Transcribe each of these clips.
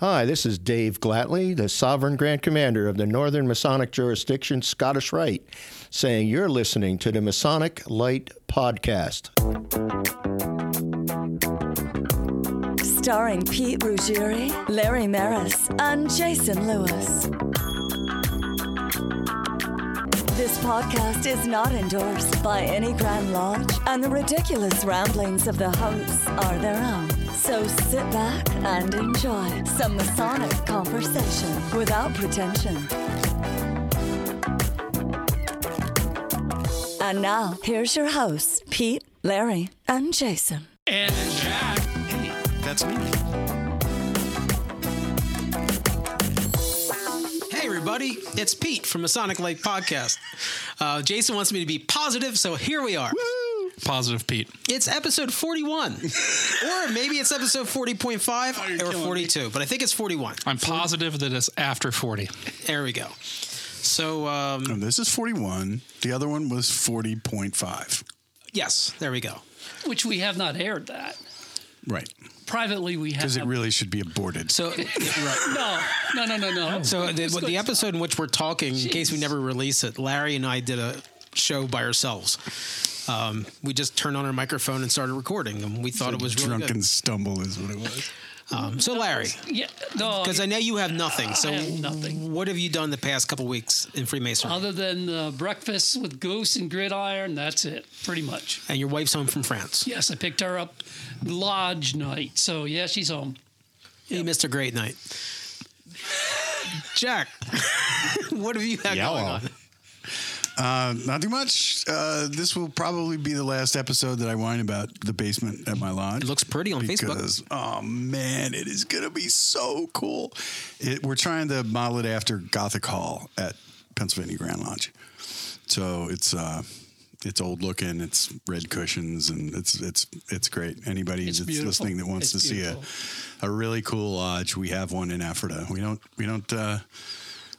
Hi, this is Dave Glatley, the Sovereign Grand Commander of the Northern Masonic Jurisdiction Scottish Rite, saying you're listening to the Masonic Light Podcast. Starring Pete Ruggieri, Larry Maris, and Jason Lewis. This podcast is not endorsed by any Grand Lodge, and the ridiculous ramblings of the hosts are their own. So sit back and enjoy some Masonic conversation without pretension. And now, here's your hosts, Pete, Larry, and Jason. And Jack. Hey, that's me. Hey, everybody. It's Pete from Masonic Light Podcast. Uh, Jason wants me to be positive, so here we are. Positive Pete. It's episode 41. or maybe it's episode 40.5 or 42, but I think it's 41. I'm positive that it's after 40. There we go. So, um, And this is 41. The other one was 40.5. yes, there we go. which we have not aired that. Right. Privately, we have. Because it really should be aborted. So, right. no, no, no, no, no. So the, It's the episode in which we're talking, in case we never release it, Larry and I did a show by ourselves. Um, we just turned on our microphone and started recording, and we thought it was really Drunken good. stumble is what it was. Um, so Larry, Yeah, no. because I know you have nothing. So I have nothing. what have you done the past couple weeks in Freemasonry? Other than uh, breakfast with goose and gridiron, that's it, pretty much. and your wife's home from France. Yes, I picked her up lodge night, so yeah, she's home. You missed a great night. Jack, what have you had going on? Uh, not too much. Uh, this will probably be the last episode that I whine about the basement at my lodge. It looks pretty on Facebook. because, oh man, it is going to be so cool. It, we're trying to model it after Gothic Hall at Pennsylvania Grand Lodge. So it's uh, it's old looking. It's red cushions, and it's it's it's great. Anybody It's that's beautiful. listening that wants It's to see a a really cool lodge, we have one in Ephrata. We don't we don't uh,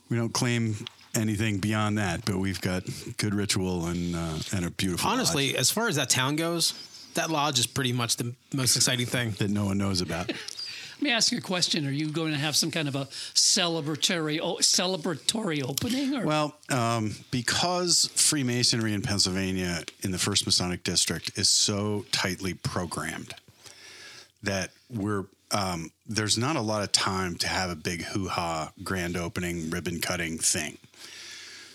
we don't claim anything beyond that, but we've got good ritual and uh, and a beautiful lodge Honestly, as far as that town goes, that lodge is pretty much the most exciting thing. that no one knows about. Let me ask you a question: Are you going to have some kind of a celebratory celebratory opening? Or? Well, um, because Freemasonry in Pennsylvania in the First Masonic District is so tightly programmed that we're um, there's not a lot of time to have a big hoo ha grand opening ribbon cutting thing.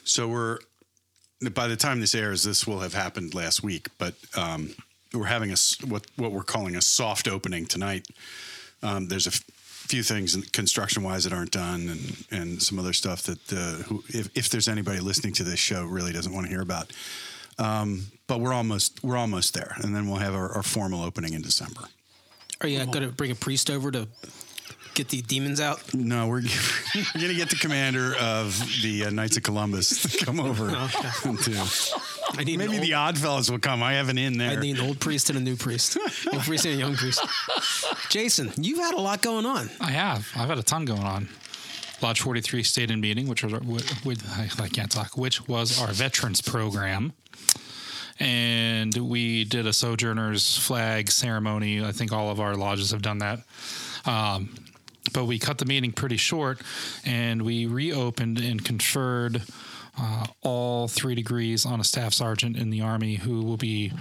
So we're by the time this airs, this will have happened last week, but um, we're having a what what we're calling a soft opening tonight. Um, there's a f- few things construction wise that aren't done, and and some other stuff that uh, who, if if there's anybody listening to this show really doesn't want to hear about. Um, but we're almost we're almost there, and then we'll have our, our formal opening in December. Are you going to bring a priest over to get the demons out? No, we're, we're going to get the commander of the uh, Knights of Columbus to come over. to- I need maybe an the old, Odd Fellows will come. I have an in there. I need an old priest and a new priest, old priest and a young priest. Jason, you've had a lot going on. I have. I've had a ton going on. Lodge 43 stayed in meeting, which was our, with, with, I can't talk, which was our veterans program. And we did a sojourners flag ceremony. I think all of our lodges have done that. Um, but we cut the meeting pretty short and we reopened and conferred uh, all three degrees on a staff sergeant in the Army who will be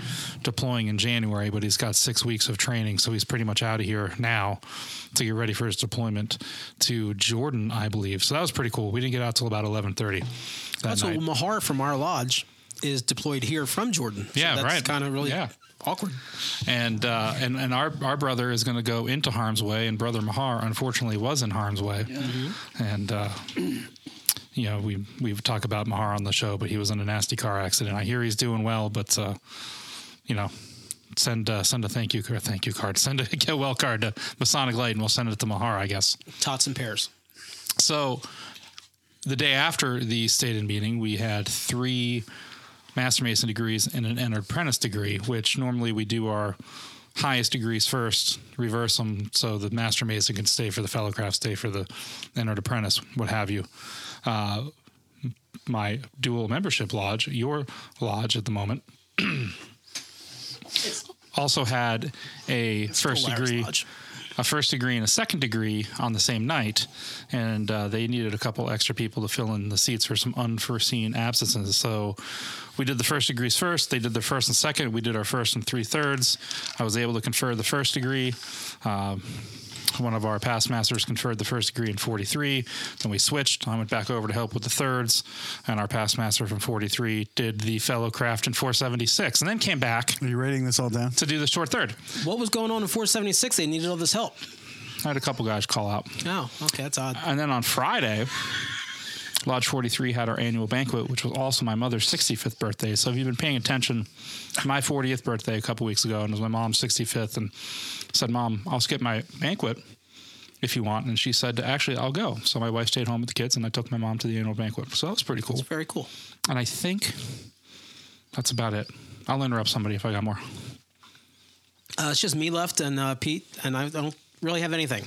deploying in January, but he's got six weeks of training. So he's pretty much out of here now to get ready for his deployment to Jordan, I believe. So that was pretty cool. We didn't get out till about 1130 that That's night. what Mahar from our lodge is deployed here from Jordan. So Yeah, that's right. Kind of really Yeah. Awkward. and uh, and and our our brother is going to go into harm's way, and brother Mahar unfortunately was in harm's way, and. Uh, you know, we we talk about Mahar on the show, but he was in a nasty car accident. I hear he's doing well, but uh, you know, send uh, send a thank you or thank you card, send a get well card to Masonic Light, and we'll send it to Mahar, I guess. Tots and pairs. So the day after the stated meeting, we had three Master Mason degrees and an entered apprentice degree, which normally we do our highest degrees first, reverse them so the Master Mason can stay for the fellow Fellowcraft, stay for the entered apprentice, what have you. Uh, my dual membership lodge, your lodge at the moment, also had a first degree Lodge. A first degree and a second degree on the same night, and uh, they needed a couple extra people to fill in the seats for some unforeseen absences. So we did the first degrees first. They did their first and second. We did our first and three thirds. I was able to confer the first degree. Um, one of our past masters conferred the first degree in 43. Then we switched. I went back over to help with the thirds, and our past master from 43 did the fellow craft in 476, and then came back Are you writing this all down? to do the short third. What was going on in 476? They needed all this help. I had a couple guys call out. Oh, okay, that's odd. And then on Friday, Lodge 43 had our annual banquet, which was also my mother's 65th birthday. So if you've been paying attention, my 40th birthday a couple weeks ago, and it was my mom's 65th, and said, Mom, I'll skip my banquet if you want. And she said, Actually, I'll go. So my wife stayed home with the kids, and I took my mom to the annual banquet. So that was pretty cool. Very cool. And I think that's about it. I'll interrupt somebody if I got more. Uh, it's just me left and uh, Pete, and I don't really have anything.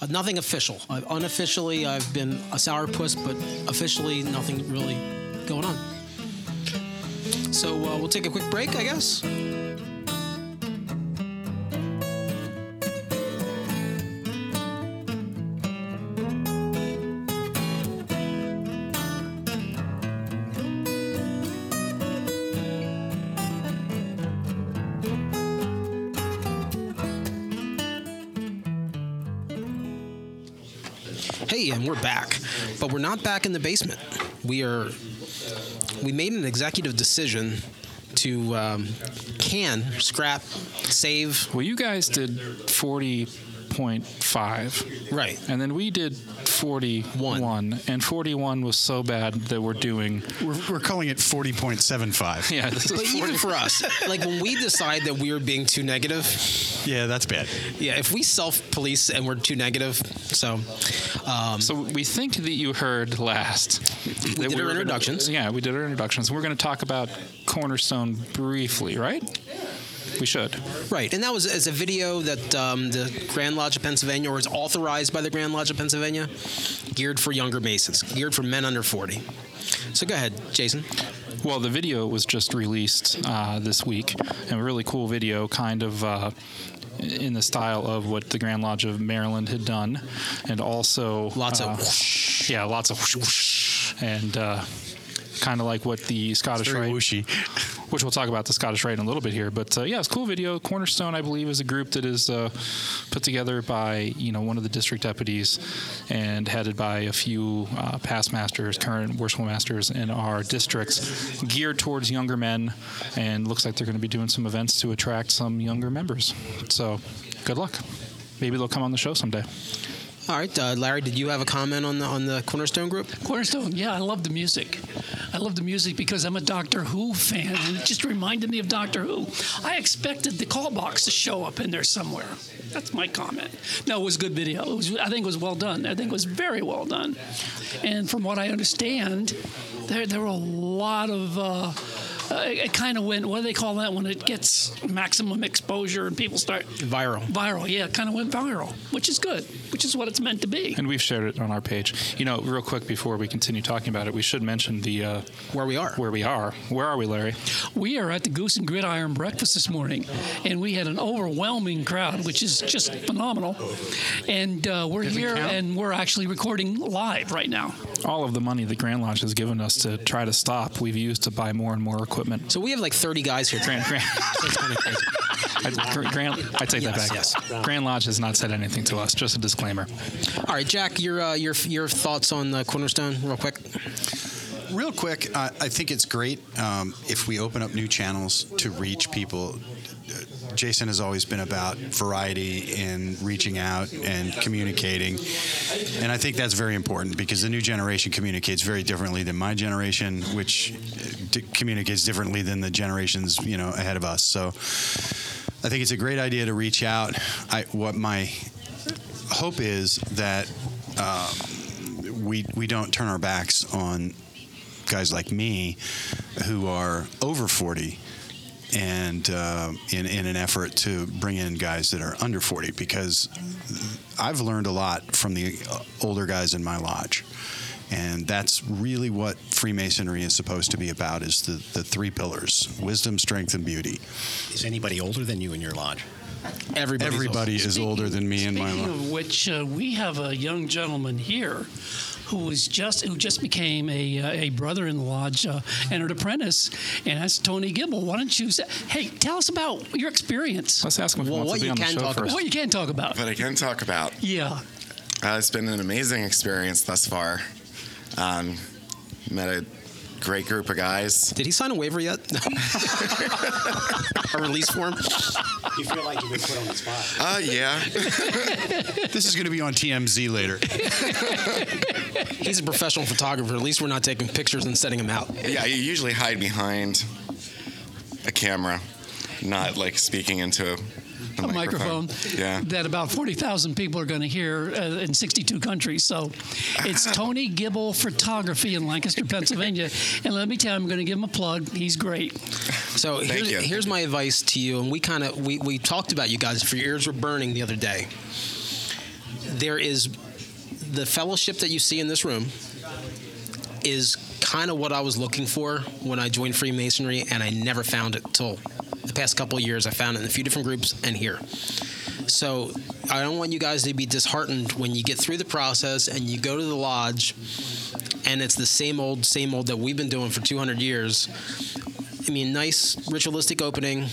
Uh, nothing official. Unofficially, I've been a sourpuss, but officially, nothing really going on. So uh, we'll take a quick break, I guess. We're back, but we're not back in the basement. We are. We made an executive decision to um, can, scrap, save. Well, you guys did 40.5. Right. And then we did 41. And 41 was so bad that we're doing. We're, we're calling it 40.75. Yeah, this But is 40. even for us, like when we decide that we're being too negative, Yeah, that's bad. yeah, if we self-police and we're too negative, so um, So we think that you heard last. that did our were gonna- introductions. yeah, we did our introductions. We're going to talk about Cornerstone briefly, right? We should. Right, and that was as a video that um, the Grand Lodge of Pennsylvania, or is authorized by the Grand Lodge of Pennsylvania, geared for younger Masons, geared for men under 40. So go ahead, Jason. Well, the video was just released uh, this week, and a really cool video, kind of uh, in the style of what the Grand Lodge of Maryland had done, and also Lots of uh, whoosh. yeah, lots of whoosh, whoosh, and uh, kind of like what the Scottish Rite, whooshy. which we'll talk about the Scottish Rite in a little bit here. But uh, yeah, it's a cool video. Cornerstone, I believe, is a group that is uh, put together by you know one of the district deputies and headed by a few uh, past masters, current worshipful masters in our districts, geared towards younger men, and looks like they're going to be doing some events to attract some younger members. So, good luck. Maybe they'll come on the show someday. All right, uh, Larry, did you have a comment on the on the Cornerstone group? Cornerstone, yeah, I love the music. I love the music because I'm a Doctor Who fan, and it just reminded me of Doctor Who. I expected the call box to show up in there somewhere. That's my comment. No, it was good video. Was, I think it was well done. I think it was very well done. And from what I understand, there there were a lot of. Uh, uh, it kind of went. What do they call that when it gets maximum exposure and people start Viral. viral? Yeah, kind of went viral, which is good. Which is what it's meant to be. And we've shared it on our page. You know, real quick before we continue talking about it, we should mention the uh, Where we are. where we are. Where are we, Larry? We are at the Goose and Gridiron breakfast this morning, and we had an overwhelming crowd, which is just phenomenal. And uh, we're here, and we're actually recording live right now. All of the money the Grand Lodge has given us to try to stop, we've used to buy more and more equipment. So we have like 30 guys here. Grand, Grand, So it's kind of crazy. I, Gr- Grand, I take Yes, that back. yes. Grand Lodge has not said anything to us. Just a disclaimer. All right, Jack, your uh, your your thoughts on the Cornerstone, real quick. Real quick, I, I think it's great um, if we open up new channels to reach people. Jason has always been about variety and reaching out and communicating. And I think that's very important because the new generation communicates very differently than my generation, which uh, d- communicates differently than the generations, you know, ahead of us. So I think it's a great idea to reach out. I, what my hope is that um, we we don't turn our backs on guys like me who are over 40 and uh, in, in an effort to bring in guys that are under 40 because I've learned a lot from the uh, older guys in my lodge and that's really what Freemasonry is supposed to be about is the, the three pillars wisdom strength and beauty Is anybody older than you in your lodge? Everybody's Everybody is older than me in my lodge. Speaking of which, uh, we have a young gentleman here who was just who just became a, uh, a brother in the lodge uh, and an apprentice, and that's Tony Gibble. Why don't you say, hey, tell us about your experience? Let's ask him if he Well, wants what to be you on the can show talk first. about. What you can talk about? But I can talk about. Yeah. Uh, it's been an amazing experience thus far. Um, met a great group of guys. Did he sign a waiver yet? a release form? You feel like you've been put on the spot. Uh, yeah. This is going to be on TMZ later. He's a professional photographer. At least we're not taking pictures and setting him out. Yeah, you usually hide behind a camera, not like speaking into a, A microphone, Yeah. that about 40,000 people are going to hear uh, in 62 countries. So it's Tony Gibble Photography in Lancaster, Pennsylvania. And let me tell you, I'm going to give him a plug. He's great. So Thank here's, you. here's my advice to you, and we kind of we, we talked about you guys. If your ears were burning the other day, there is the fellowship that you see in this room is kind of what I was looking for when I joined Freemasonry, and I never found it till the past couple years. I found it in a few different groups and here. So I don't want you guys to be disheartened when you get through the process and you go to the lodge, and it's the same old, same old that we've been doing for 200 years. I mean, nice ritualistic opening,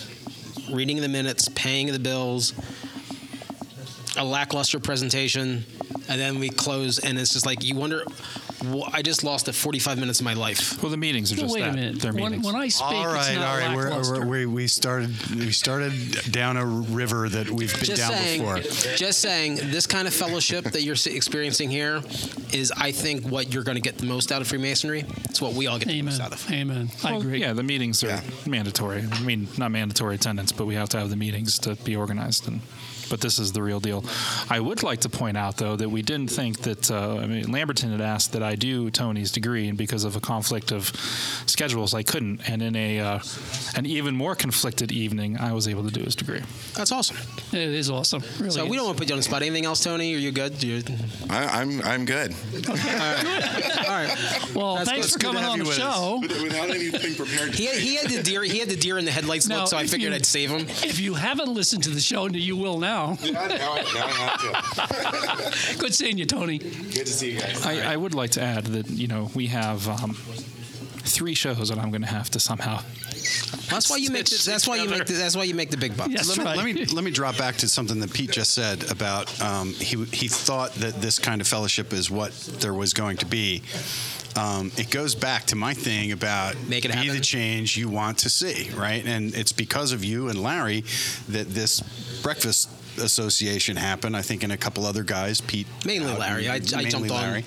reading the minutes, paying the bills, a lackluster presentation, and then we close, and it's just like you wonder. "Wh- I just lost the 45 minutes of my life. Well, the meetings are just Wait that. a minute. They're When, meetings. when I speak, all it's right, not all right. We're, we're, we we started we started down a river that we've been Just down saying, before. just saying, this kind of fellowship that you're experiencing here is, I think, what you're going to get the most out of Freemasonry. It's what we all get the most out of. Amen. I Well, agree. Yeah, the meetings are Yeah. mandatory. I mean, not mandatory attendance, but we have to have the meetings to be organized. And but this is the real deal. I would like to point out, though, that we didn't think that. Uh, I mean, Lamberton had asked that I do Tony's degree, and because of a conflict of schedules, I couldn't. And in a uh, an even more conflicted evening, I was able to do his degree. That's awesome. It is awesome. Really So we don't want to put you on the spot. Anything else, Tony? Are you good? You- I, I'm I'm good. all right. Well, That's thanks good. for It's good to coming on you the with show. Without anything prepared. He had, he had the deer. He had the deer in the headlights Now, look, so I figured you- I'd save him. If you haven't listened to the show, you will now. Yeah, now, I, now I have to. Good seeing you, Tony. Good to see you guys. I, I would like to add that you know we have um, three shows that I'm going to have to somehow. That's why you make. The, that's why you make. The, that's why you make the big bucks. Yes. let, me, right. let me let me drop back to something that Pete just said about um, he he thought that this kind of fellowship is what there was going to be. Um, it goes back to my thing about Make it be happen. the change you want to see, right? And it's because of you and Larry that this breakfast association happen. I think in a couple other guys, Pete, Mainly out, Larry. I- I mainly jumped Larry.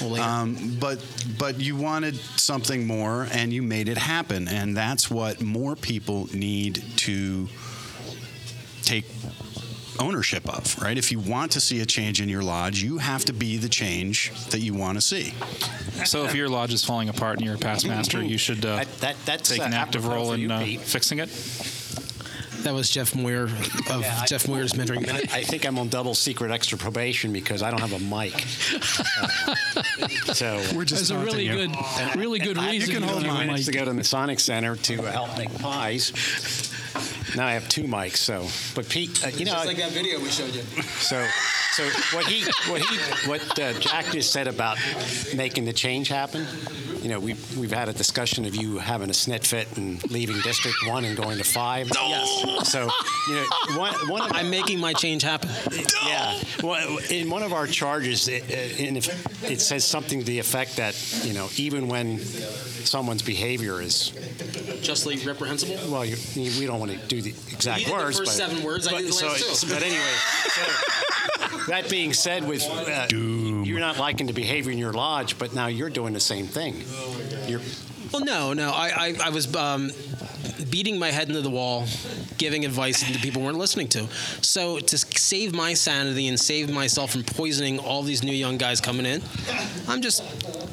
well later. Um, but but you wanted something more, and you made it happen, and that's what more people need to take ownership of, right? If you want to see a change in your lodge, you have to be the change that you want to see. So if your lodge is falling apart and you're a past master, you should uh, That, that, that's take an active role in uh, fixing it. That was Jeff Moyer of Yeah, I- Jeff Moyer's mentoring minute. I think I'm on double secret extra probation because I don't have a mic. Uh, so We're just There's a really you. good, really good I reason. took you a don't have a minutes to go to the Sonic Center to help make pies. Now I have two mics. So, but Pete, uh, you know, Just like that video we showed you. So, so what he, what he, what uh, Jack just said about making the change happen. You know, we've we've had a discussion of you having a snit fit and leaving District One and going to five. Yes. So, you know, one one of I'm making my change happen. yeah. Well, in one of our charges, it, uh, in if it says something to the effect that you know, even when someone's behavior is Justly reprehensible. well, you, you- we don't want to do the exact You did the words. first but, seven words, I But, did the so, last two. but anyway, so, that being said, with uh, you're not liking the behavior in your lodge, but now you're doing the same thing. You're Well, no, no. I, I, I was um, beating my head into the wall, giving advice that people weren't listening to. So to save my sanity and save myself from poisoning all these new young guys coming in, I'm just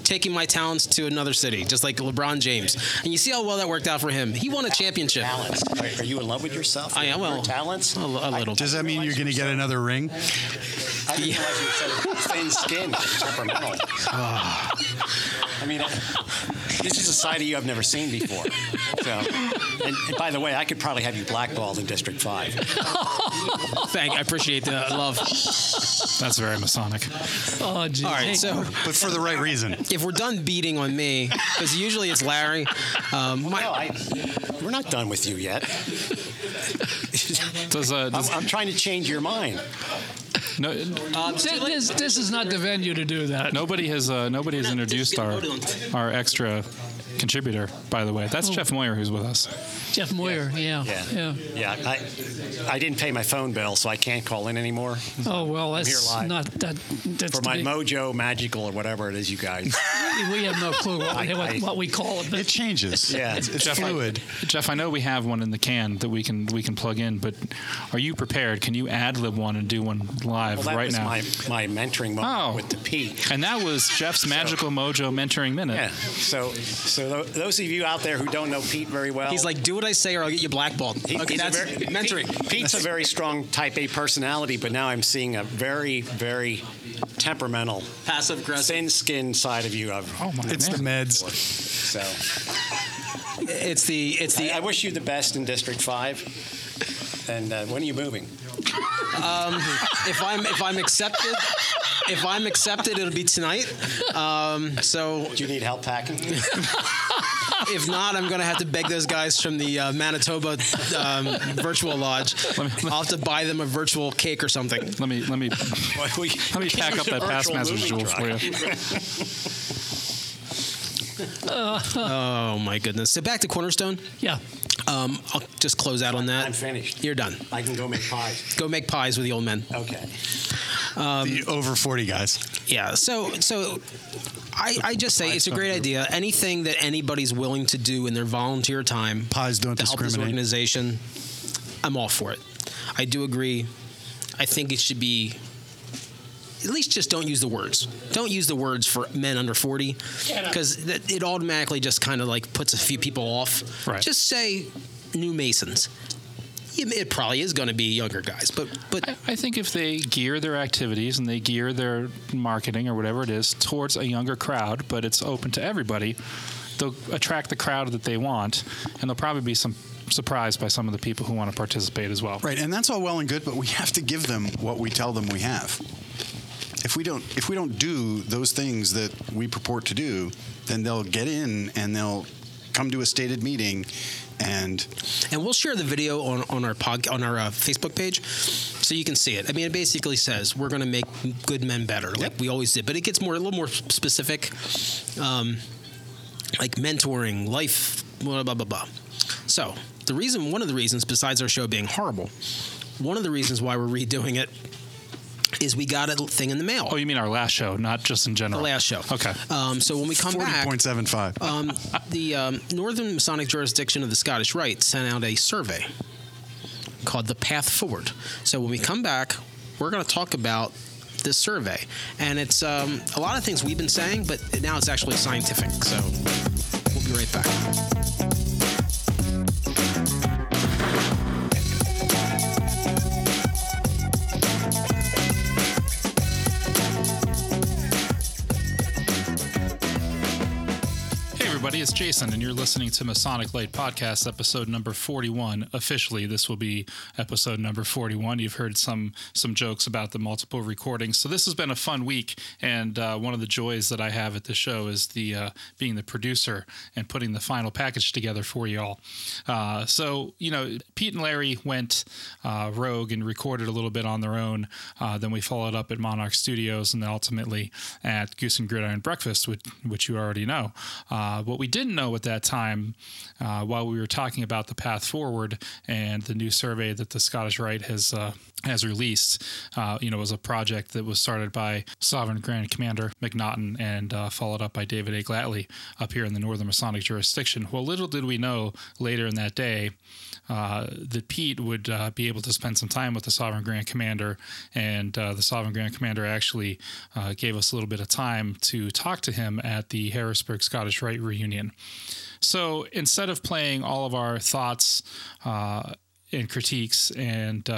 taking my talents to another city, just like LeBron James. And you see how well that worked out for him. He won a championship. talents. Are, are you in love with yourself? I am. Your Well, talents. a, a little. Does that mean you're going to get another ring? I didn't realize you said thin skin, temperamental. I mean, this is a side of you I've never seen before. So, and, and by the way, I could probably have you blackballed in District Five. Thank. I appreciate the love. That's very Masonic. Oh, geez. All right. So But for the right reason. if we're done beating on me, because usually it's Larry. Um, my, No, I, we're not done with you yet. Does uh, I'm, I'm trying to change your mind. No, this, this, this is not the venue to do that. nobody has uh, nobody has introduced our our extra contributor. By the way, that's Jeff Moyer who's with us. Jeff Moyer, yeah. Yeah. yeah. Yeah, I, I didn't pay my phone bill, so I can't call in anymore. Oh, well, that's here live. not that. That's For to my be- Mojo Magical or whatever it is, you guys. We have no clue what, we, I- what, I- what we call it. But It changes. Yeah. It's, it's Jeff, I- fluid. Jeff, I know we have one in the can that we can we can plug in, but are you prepared? Can you ad lib one and do one live Well, that right was now? my, my mentoring moment Oh. with the P. and that was Jeff's Magical Mojo Mentoring Minute. Yeah. So, so tho- those of you out there who don't know Pete very well, he's like, do what I say, or I'll get you blackballed. he- okay, that's very- mentoring. Pete- Pete's a very strong Type A personality, but now I'm seeing a very, very temperamental, Passive aggressive. thin-skinned side of you. I've, Oh my It's the man. meds. so, It's the it's the I, I wish you the best in District Five. And uh, when are you moving? if I'm if I'm accepted, if I'm accepted, it'll be tonight. Um, so Do you need help packing? if not, I'm gonna have to beg those guys from the uh, Manitoba um, virtual lodge. I'll have to buy them a virtual cake or something. Let me let me let me pack up that past message jewel for you. Oh my goodness! So back to Cornerstone. yeah. Um, I'll just close out on that. I'm finished. You're done. I can go make pies. Go make pies with the old men. Okay. the over 40 guys. Yeah. So so I, I just say it's a great idea. Anything that anybody's willing to do in their volunteer time Pies don't to help this organization, I'm all for it. I do agree. I think it should be at least just don't use the words. Don't use the words for men under 40 because it automatically just kind of like puts a few people off. Right. Just say new Masons. It it probably is going to be younger guys, but but I, I think if they gear their activities and they gear their marketing or whatever it is towards a younger crowd, but it's open to everybody, they'll attract the crowd that they want, and they'll probably be some surprised by some of the people who want to participate as well. Right, and that's all well and good, but we have to give them what we tell them we have. If we don't, if we don't do those things that we purport to do, then they'll get in and they'll come to a stated meeting, and and we'll share the video on, on our pod, on our uh, Facebook page, so you can see it. I mean, it basically says we're going to make good men better, like we always did, but it gets more a little more specific, um, like mentoring, life, blah blah blah blah. So the reason, one of the reasons, besides our show being horrible, one of the reasons why we're redoing it is we got a thing in the mail. Oh, you mean our last show, not just in general. the last show. Okay. Um, so when we come forty back, point seven five. um, the um, Northern Masonic jurisdiction of the Scottish Rite sent out a survey called the Path Forward. So when we come back, we're going to talk about this survey, and it's um, a lot of things we've been saying, but now it's actually scientific. So we'll be right back. Everybody, it's Jason, and you're listening to Masonic Light Podcast, episode number 41. Officially, this will be episode number 41. You've heard some some jokes about the multiple recordings. So, this has been a fun week, and uh, one of the joys that I have at the show is the uh, being the producer and putting the final package together for you all. Uh, so, you know, Pete and Larry went uh, rogue and recorded a little bit on their own. Uh, then we followed up at Monarch Studios and then ultimately at Goose and Gridiron Breakfast, which, which you already know. Uh, what we didn't know at that time, uh, while we were talking about the path forward and the new survey that the Scottish Rite has has released, uh, you know, was a project that was started by Sovereign Grand Commander McNaughton and uh, followed up by David A. Glatley up here in the Northern Masonic jurisdiction. Well, little did we know later in that day uh, that Pete would uh, be able to spend some time with the Sovereign Grand Commander, and uh, the Sovereign Grand Commander actually uh, gave us a little bit of time to talk to him at the Harrisburg Scottish Rite reunion. So instead of playing all of our thoughts and critiques and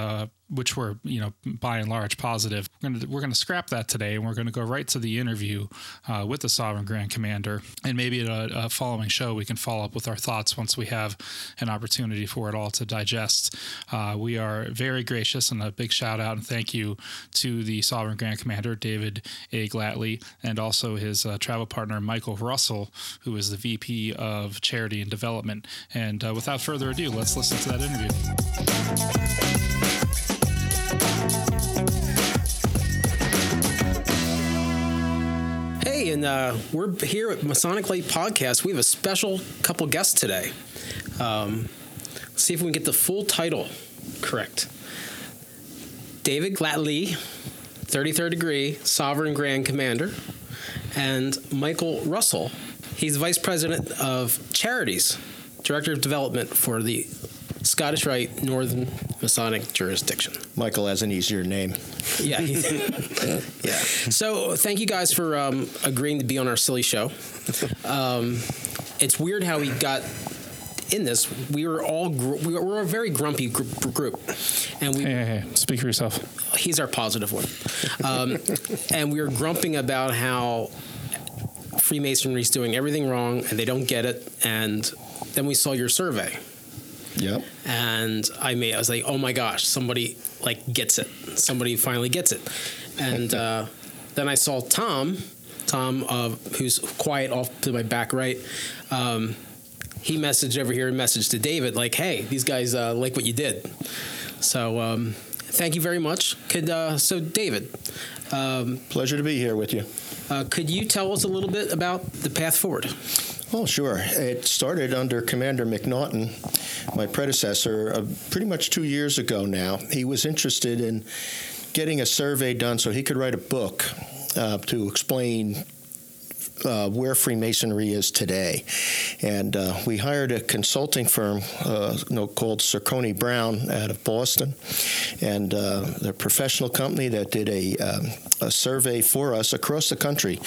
which were you know by and large positive. We're gonna we're gonna scrap that today, and we're gonna go right to the interview uh, with the Sovereign Grand Commander, and maybe at a, a, following show we can follow up with our thoughts once we have an opportunity for it all to digest. Uh, we are very gracious, and a big shout out and thank you to the Sovereign Grand Commander David A. Glatley, and also his uh, travel partner Michael Russell, who is the VP of Charity and Development. And uh, without further ado, let's listen to that interview. And uh, we're here at Masonic Light Podcast. We have a special couple guests today. Um, let's see if we can get the full title correct. David Glatley, 33rd degree Sovereign Grand Commander, and Michael Russell. He's Vice President of Charities, Director of Development for the Scottish Rite Northern Masonic Jurisdiction. Michael has an easier name. Yeah. yeah. So thank you guys for um, agreeing to be on our silly show. Um, it's weird how we got in this. We were all gr- we were a very grumpy gr- group, and we. Hey, hey, hey, speak for yourself. He's our positive one, um, and we were grumping about how Freemasonry is doing everything wrong and they don't get it, and then we saw your survey. Yep. And I made, I was like, oh my gosh, somebody like gets it. Somebody finally gets it. And uh, then I saw Tom, Tom, uh, who's quiet off to my back right. Um, he messaged over here and messaged to David like, hey, these guys uh, like what you did. So um, thank you very much. Could uh, so David, um, Pleasure to be here with you. uh, could you tell us a little bit about the path forward? Oh, sure. It started under Commander McNaughton, my predecessor, uh, pretty much two years ago now. He was interested in getting a survey done so he could write a book uh, to explain uh, where Freemasonry is today. And uh, we hired a consulting firm uh, called Cercone Brown out of Boston. And uh, they're a professional company that did a, um, a survey for us across the country.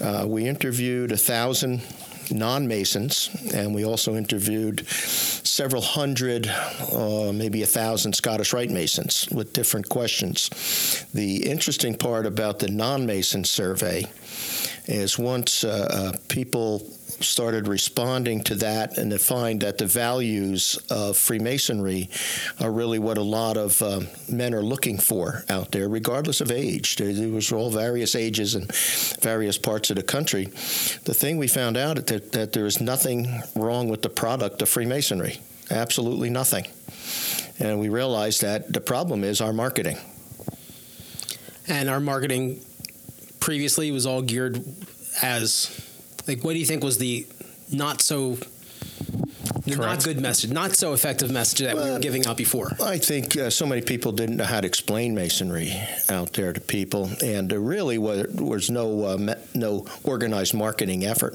Uh, we interviewed a thousand non Masons, and we also interviewed several hundred, uh, maybe a thousand Scottish Rite Masons with different questions. The interesting part about the non Mason survey is once uh, uh, people started responding to that and to find that the values of Freemasonry are really what a lot of um, men are looking for out there, regardless of age. There, there was all various ages and various parts of the country. The thing we found out that, that there is nothing wrong with the product of Freemasonry, absolutely nothing. And we realized that the problem is our marketing. And our marketing previously was all geared as like what do you think was the not so the not good message, not so effective message that we were giving out before? I think uh, so many people didn't know how to explain masonry out there to people, and there really was, was no uh, me- no organized marketing effort.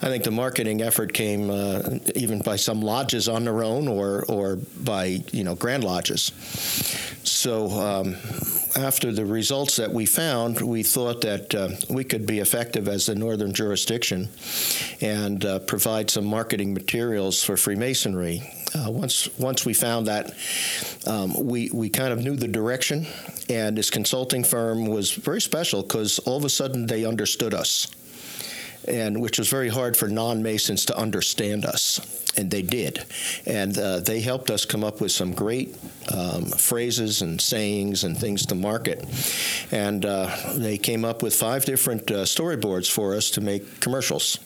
I think the marketing effort came uh, even by some lodges on their own, or or by you know grand lodges. So. Um, after the results that we found, we thought that uh, we could be effective as the northern jurisdiction and uh, provide some marketing materials for Freemasonry. Uh, once once we found that, um, we we kind of knew the direction, and this consulting firm was very special because all of a sudden they understood us, and which was very hard for non Masons to understand us, and they did, and uh, they helped us come up with some great um, phrases and sayings and things to market, and uh, they came up with five different uh, storyboards for us to make commercials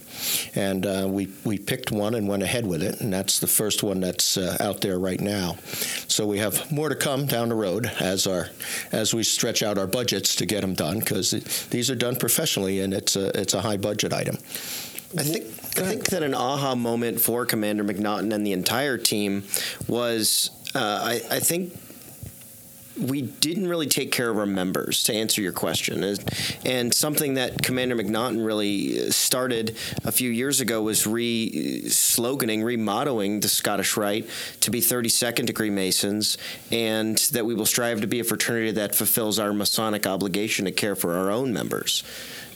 and uh, we we picked one and went ahead with it, and that's the first one that's uh, out there right now. So we have more to come down the road as our as we stretch out our budgets to get them done because these are done professionally and it's a it's a high budget item. I think I think that an aha moment for Commander McNaughton and the entire team was uh, I, I think we didn't really take care of our members to answer your question and, something that commander mcnaughton really uh, started a few years ago was re-sloganing remottoing the scottish rite to be 32nd degree masons and that we will strive to be a fraternity that fulfills our masonic obligation to care for our own members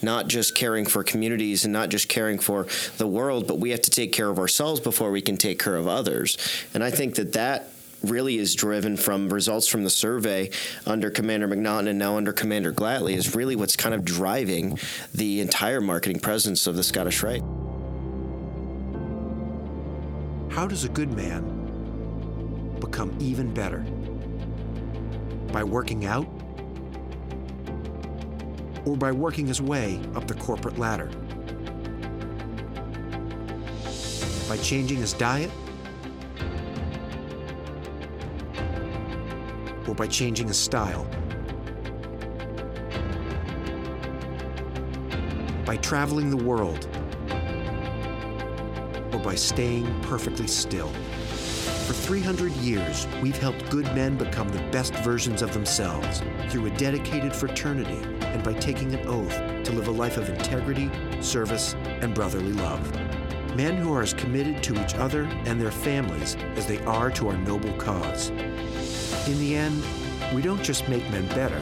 not just caring for communities and not just caring for the world, but we have to take care of ourselves before we can take care of others. And I think that that really is driven from results from the survey under Commander McNaughton and now under Commander Glatley is really what's kind of driving the entire marketing presence of the Scottish Rite. How does a good man become even better? By working out? Or by working his way up the corporate ladder? By changing his diet? Or by changing his style? By traveling the world? Or by staying perfectly still? For 300 years, we've helped good men become the best versions of themselves through a dedicated fraternity and by taking an oath to live a life of integrity, service, and brotherly love. Men who are as committed to each other and their families as they are to our noble cause. In the end, we don't just make men better,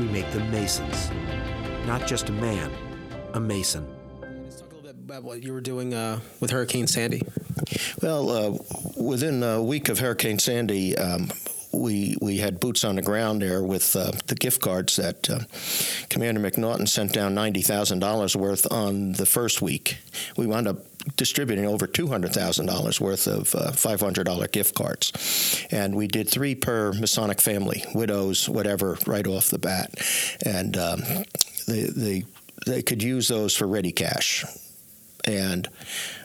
we make them Masons. Not just a man, a Mason. Let's talk a little bit about what you were doing uh, with Hurricane Sandy. Well, uh, within a week of Hurricane Sandy, um, we we had boots on the ground there with uh, the gift cards that uh, Commander McNaughton sent down ninety thousand dollars worth on the first week. We wound up distributing over two hundred thousand dollars worth of uh, five hundred dollar gift cards, and we did three per Masonic family, widows, whatever, right off the bat, and um, they they they could use those for ready cash. And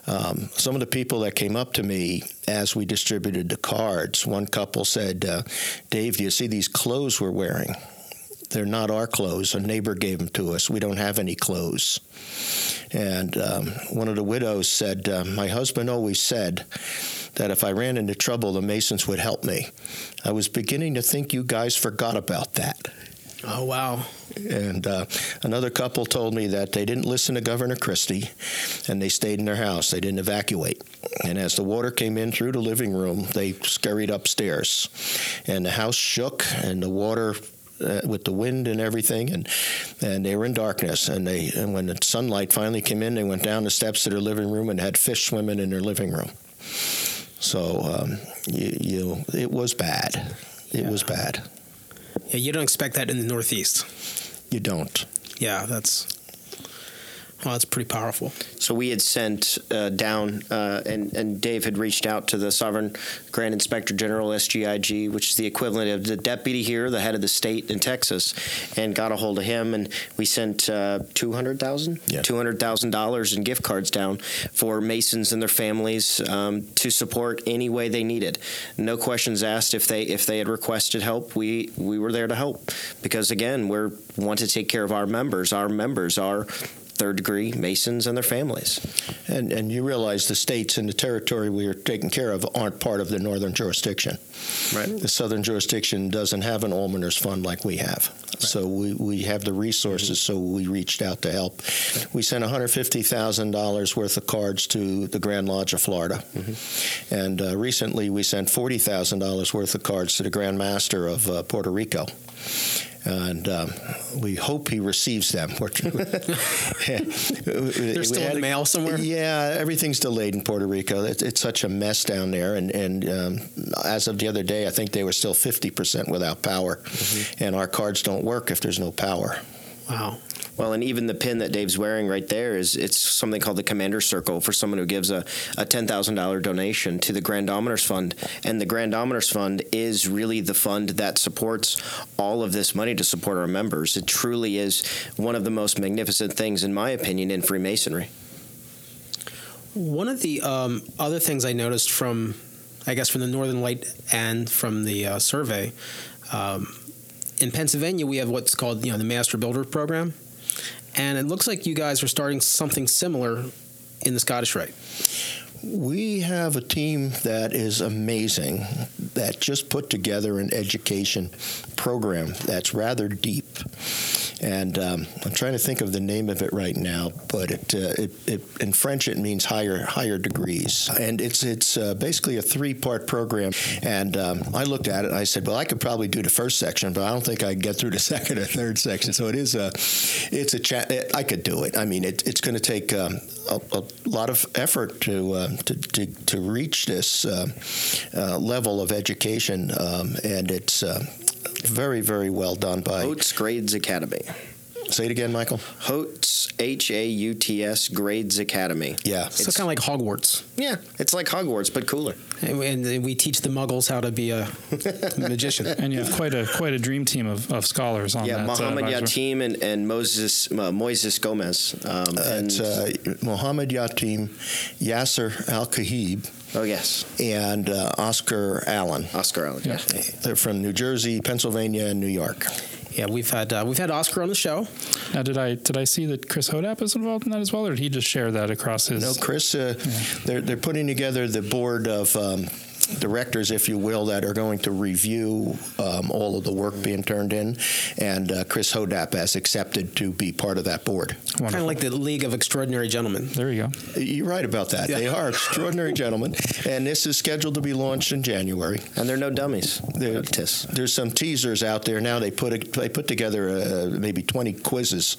um, some of the people that came up to me as we distributed the cards, one couple said, uh, Dave, do you see these clothes we're wearing? They're not our clothes. A neighbor gave them to us. We don't have any clothes. And um, one of the widows said, uh, My husband always said that if I ran into trouble, the Masons would help me. I was beginning to think you guys forgot about that. Oh wow! And uh, another couple told me that they didn't listen to Governor Christie, and they stayed in their house. They didn't evacuate. And as the water came in through the living room, they scurried upstairs, and the house shook, and the water. Uh, with the wind and everything, and and they were in darkness. And they and when the sunlight finally came in, they went down the steps to their living room and had fish swimming in their living room. So um, you, you, it was bad. It was bad. Yeah, you don't expect that in the Northeast. You don't. Yeah, that's well, that's pretty powerful. So we had sent uh, down, uh, and, and Dave had reached out to the Sovereign Grand Inspector General, SGIG, which is the equivalent of the deputy here, the head of the state in Texas, and got a hold of him. And we sent uh, 200,000 Yeah. $200,000 in gift cards down for Masons and their families um, to support any way they needed. No questions asked if they if they had requested help. We we were there to help because again we're want to take care of our members. Our members are third degree Masons and their families. And and you realize the states and the territory we are taking care of aren't part of the northern jurisdiction. Right. The southern jurisdiction doesn't have an almoners fund like we have. Right. So we, we have the resources, so we reached out to help. We sent $150,000 worth of cards to the Grand Lodge of Florida. And uh, recently we sent $40,000 worth of cards to the Grand Master of uh, Puerto Rico. And um, we hope he receives them. They're still in the mail somewhere? Yeah, everything's delayed in Puerto Rico. It's, it's such a mess down there. And, and um, as of the other day, I think they were still 50% without power. Mm-hmm. And our cards don't work if there's no power. Wow. Well, and even the pin that Dave's wearing right there is it's something called the Commander Circle for someone who gives a, a ten thousand dollar donation to the Grand Almoners Fund, and the Grand Almoners Fund is really the fund that supports all of this money to support our members. It truly is one of the most magnificent things, in my opinion, in Freemasonry. One of the um, other things I noticed from, I guess, from the Northern Light and from the uh, survey, um, in Pennsylvania we have what's called you know the Master Builder Program, and it looks like you guys are starting something similar in the Scottish Rite. We have a team that is amazing that just put together an education program that's rather deep. and um, I'm trying to think of the name of it right now, but it, uh, it, it in French it means higher higher degrees, and it's it's uh, basically a three part program. And um, I looked at it and I said, well, I could probably do the first section, but I don't think I would get through the second or third section. So it is a it's a chat. I could do it. I mean, it, it's going to take um, a, a, lot of effort to uh, to, to, to reach this uh, uh, level of education, um, and it's uh, very very well done by Hauts Grades Academy. Say it again, Michael. Hauts H A U T S Grades Academy. Yeah, so kind of like Hogwarts. Yeah, it's like Hogwarts but cooler. And, and we teach the Muggles how to be a magician. And you have quite a quite a dream team of, of scholars on yeah, that. Mohammed uh, Yatim and, and Moses uh, Moises Gomez. Um, and it's uh, Mohammed Yatim, Yasser Al Kahib. Oh yes, and uh, Oscar Alleyne. Oscar Alleyne. Yeah. They're from New Jersey, Pennsylvania, and New York. Yeah, we've had uh, we've had Oscar on the show. Now, did I did I see that Chris Hodapp is involved in that as well, or did he just share that across his? No, Chris. Uh, yeah. They're they're putting together the board of. Um, directors, if you will, that are going to review um, all of the work being turned in. And uh, Chris Hodapp has accepted to be part of that board. Kind of like the League of Extraordinary Gentlemen. There you go. You're right about that. Yeah. They are extraordinary gentlemen. And this is scheduled to be launched in January. And they're no dummies. They're, there's some teasers out there now. They put a, they put together uh, maybe 20 quizzes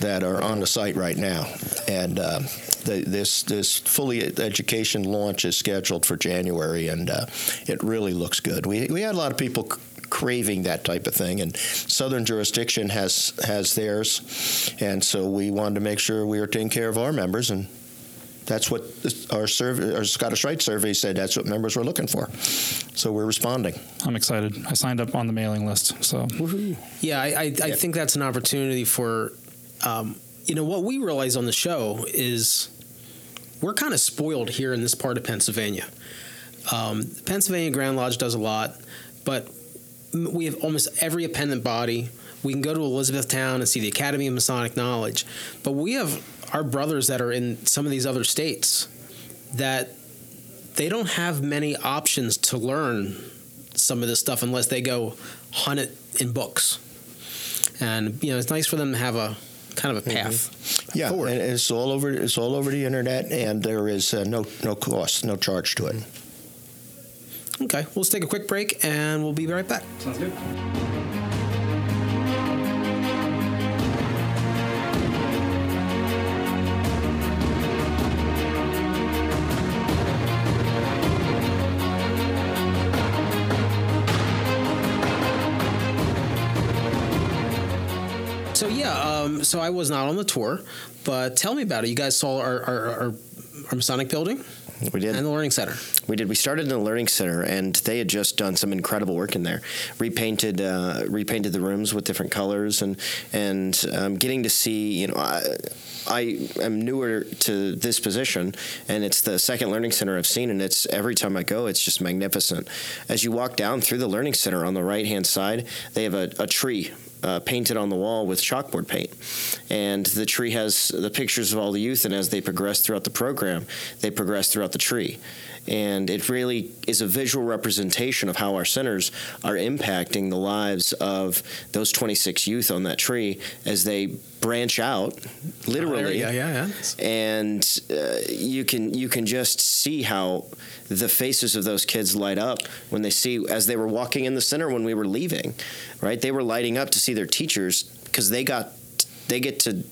that are on the site right now. And uh, the, this this fully education launch is scheduled for January, and uh, it really looks good. We we had a lot of people craving that type of thing, and Southern jurisdiction has has theirs, and so we wanted to make sure we were taking care of our members and. That's what our survey, our Scottish Rite survey said. That's what members were looking for. So we're responding. I'm excited. I signed up on the mailing list. So Woo-hoo. yeah, I, I, I yeah. think that's an opportunity for um, you know what we realize on the show is we're kind of spoiled here in this part of Pennsylvania. Um, Pennsylvania Grand Lodge does a lot, but we have almost every appendant body. We can go to Elizabethtown and see the Academy of Masonic Knowledge, but we have our brothers that are in some of these other states that they don't have many options to learn some of this stuff unless they go hunt it in books. And you know, it's nice for them to have a kind of a path. Mm-hmm. Yeah, forward. and it's all over. It's all over the internet, and there is uh, no no cost, no charge to it. Okay, we'll let's take a quick break, and we'll be right back. Sounds good. Um, so I was not on the tour, but tell me about it. You guys saw our, our, our, our Masonic building? We did. And the Learning Center. We did. We started in the Learning Center, and they had just done some incredible work in there. Repainted, uh, repainted the rooms with different colors, and and um, getting to see, you know, I, I am newer to this position, and it's the second Learning Center I've seen, and it's every time I go, it's just magnificent. As you walk down through the Learning Center on the right hand side, they have a, a tree uh, painted on the wall with chalkboard paint. And the tree has the pictures of all the youth, and as they progress throughout the program, they progress throughout the tree. And it really is a visual representation of how our centers are impacting the lives of those 26 youth on that tree as they branch out, literally. Oh, yeah, yeah, yeah. And uh, you can you can just see how the faces of those kids light up when they see as they were walking in the center when we were leaving, right? They were lighting up to see their teachers because they got they get to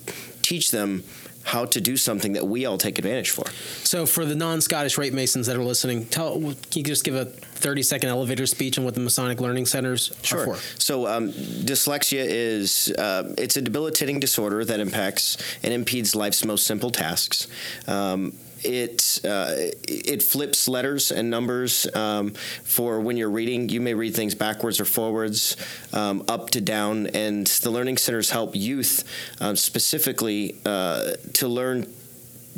teach them how to do something that we all take advantage for. So, for the non-Scottish Rite Masons that are listening, tell can you just give a 30-second elevator speech on what the Masonic Learning Centers sure. are for? So, um, dyslexia is uh, it's a debilitating disorder that impacts and impedes life's most simple tasks. Um, it uh, it flips letters and numbers um, for when you're reading. You may read things backwards or forwards, um, up to down, and the learning centers help youth um, specifically uh, to learn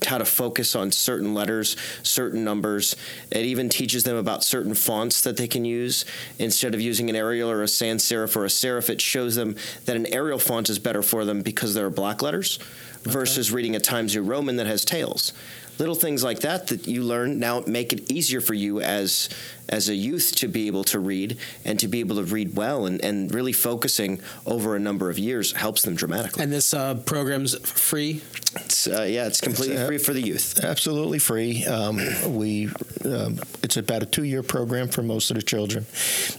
how to focus on certain letters, certain numbers. It even teaches them about certain fonts that they can use. Instead of using an Arial or a sans serif or a serif, it shows them that an Arial font is better for them because there are black letters versus reading a Times New Roman that has tails. Little things like that that you learn now make it easier for you as as a youth to be able to read and to be able to read well and, and really focusing over a number of years helps them dramatically. And this uh, program's free. It's, uh, yeah, it's completely It's, uh, free for the youth. Absolutely free. Um, we um, it's about a two-year program for most of the children.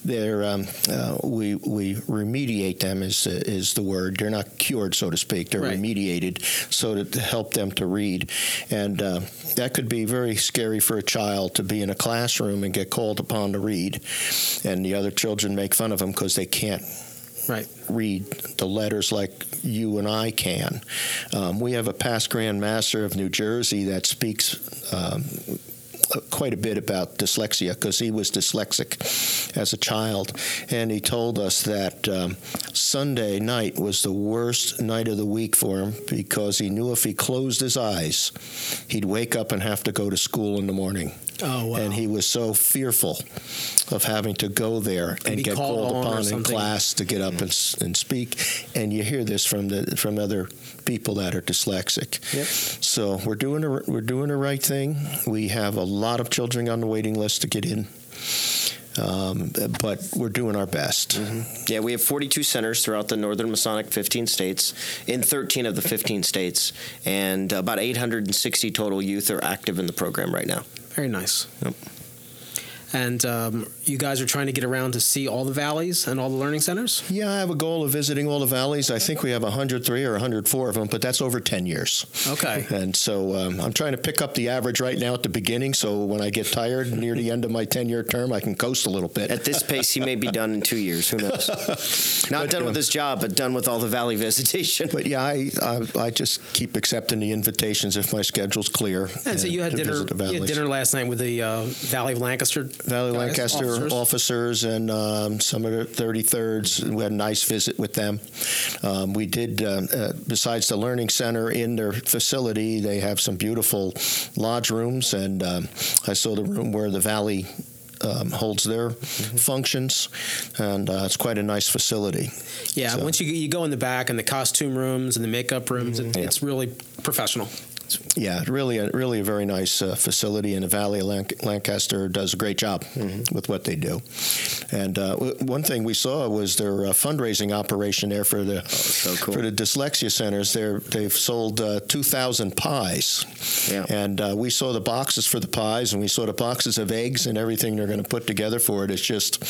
They're um, uh, we we remediate them is is the word. They're not cured, so to speak. They're Right. remediated so that to help them to read, and uh, that could be very scary for a child to be in a classroom and get called upon to read, and the other children make fun of them because they can't Right. read the letters like you and I can. Um, we have a past Grand Master of New Jersey that speaks. Um, Quite a bit about dyslexia because he was dyslexic as a child, and he told us that um, Sunday night was the worst night of the week for him because he knew if he closed his eyes, he'd wake up and have to go to school in the morning. Oh wow. And he was so fearful of having to go there and, be get called called, upon in class to get up and, and speak. And you hear this from the from other people that are dyslexic. Yep. So we're doing the, we're doing the right thing. We have a lot of children on the waiting list to get in. Um, but we're doing our best. Yeah, we have 42 centers throughout the Northern Masonic 15 states, in 13 of the 15 states, and about 860 total youth are active in the program right now. Very nice. Yep. And um, you guys are trying to get around to see all the valleys and all the learning centers. Yeah, I have a goal of visiting all the valleys. I think we have 103 or 104 of them, but that's over 10 years. Okay. And so um, I'm trying to pick up the average right now at the beginning. So when I get tired near the end of my 10 year term, I can coast a little bit. At this pace, he may be done in two years. Who knows? Not done with his job, but done with all the valley visitation. But yeah, I, I I just keep accepting the invitations if my schedule's clear. And so you had to dinner. You had dinner last night with the uh, Valley of Lancaster. Valley guys, Lancaster officers. officers, and um, some of the 33rds. We had a nice visit with them. Um, we did, uh, uh, besides the Learning Center in their facility, they have some beautiful lodge rooms, and um, I saw the room where the Valley. Um, holds their functions, and uh, it's quite a nice facility. Yeah, So- once you you go in the back and the costume rooms and the makeup rooms, it, Yeah. it's really professional. Yeah, really, a, really a very nice uh, facility, and the Valley of Lanc- Lancaster does a great job with what they do. And uh, w- one thing we saw was their uh, fundraising operation there for the cool. for the dyslexia centers. They're, they've sold uh, two thousand pies, Yeah. and uh, we saw the boxes for the pies, and we saw the boxes of eggs and everything they're going to put together for it. It's just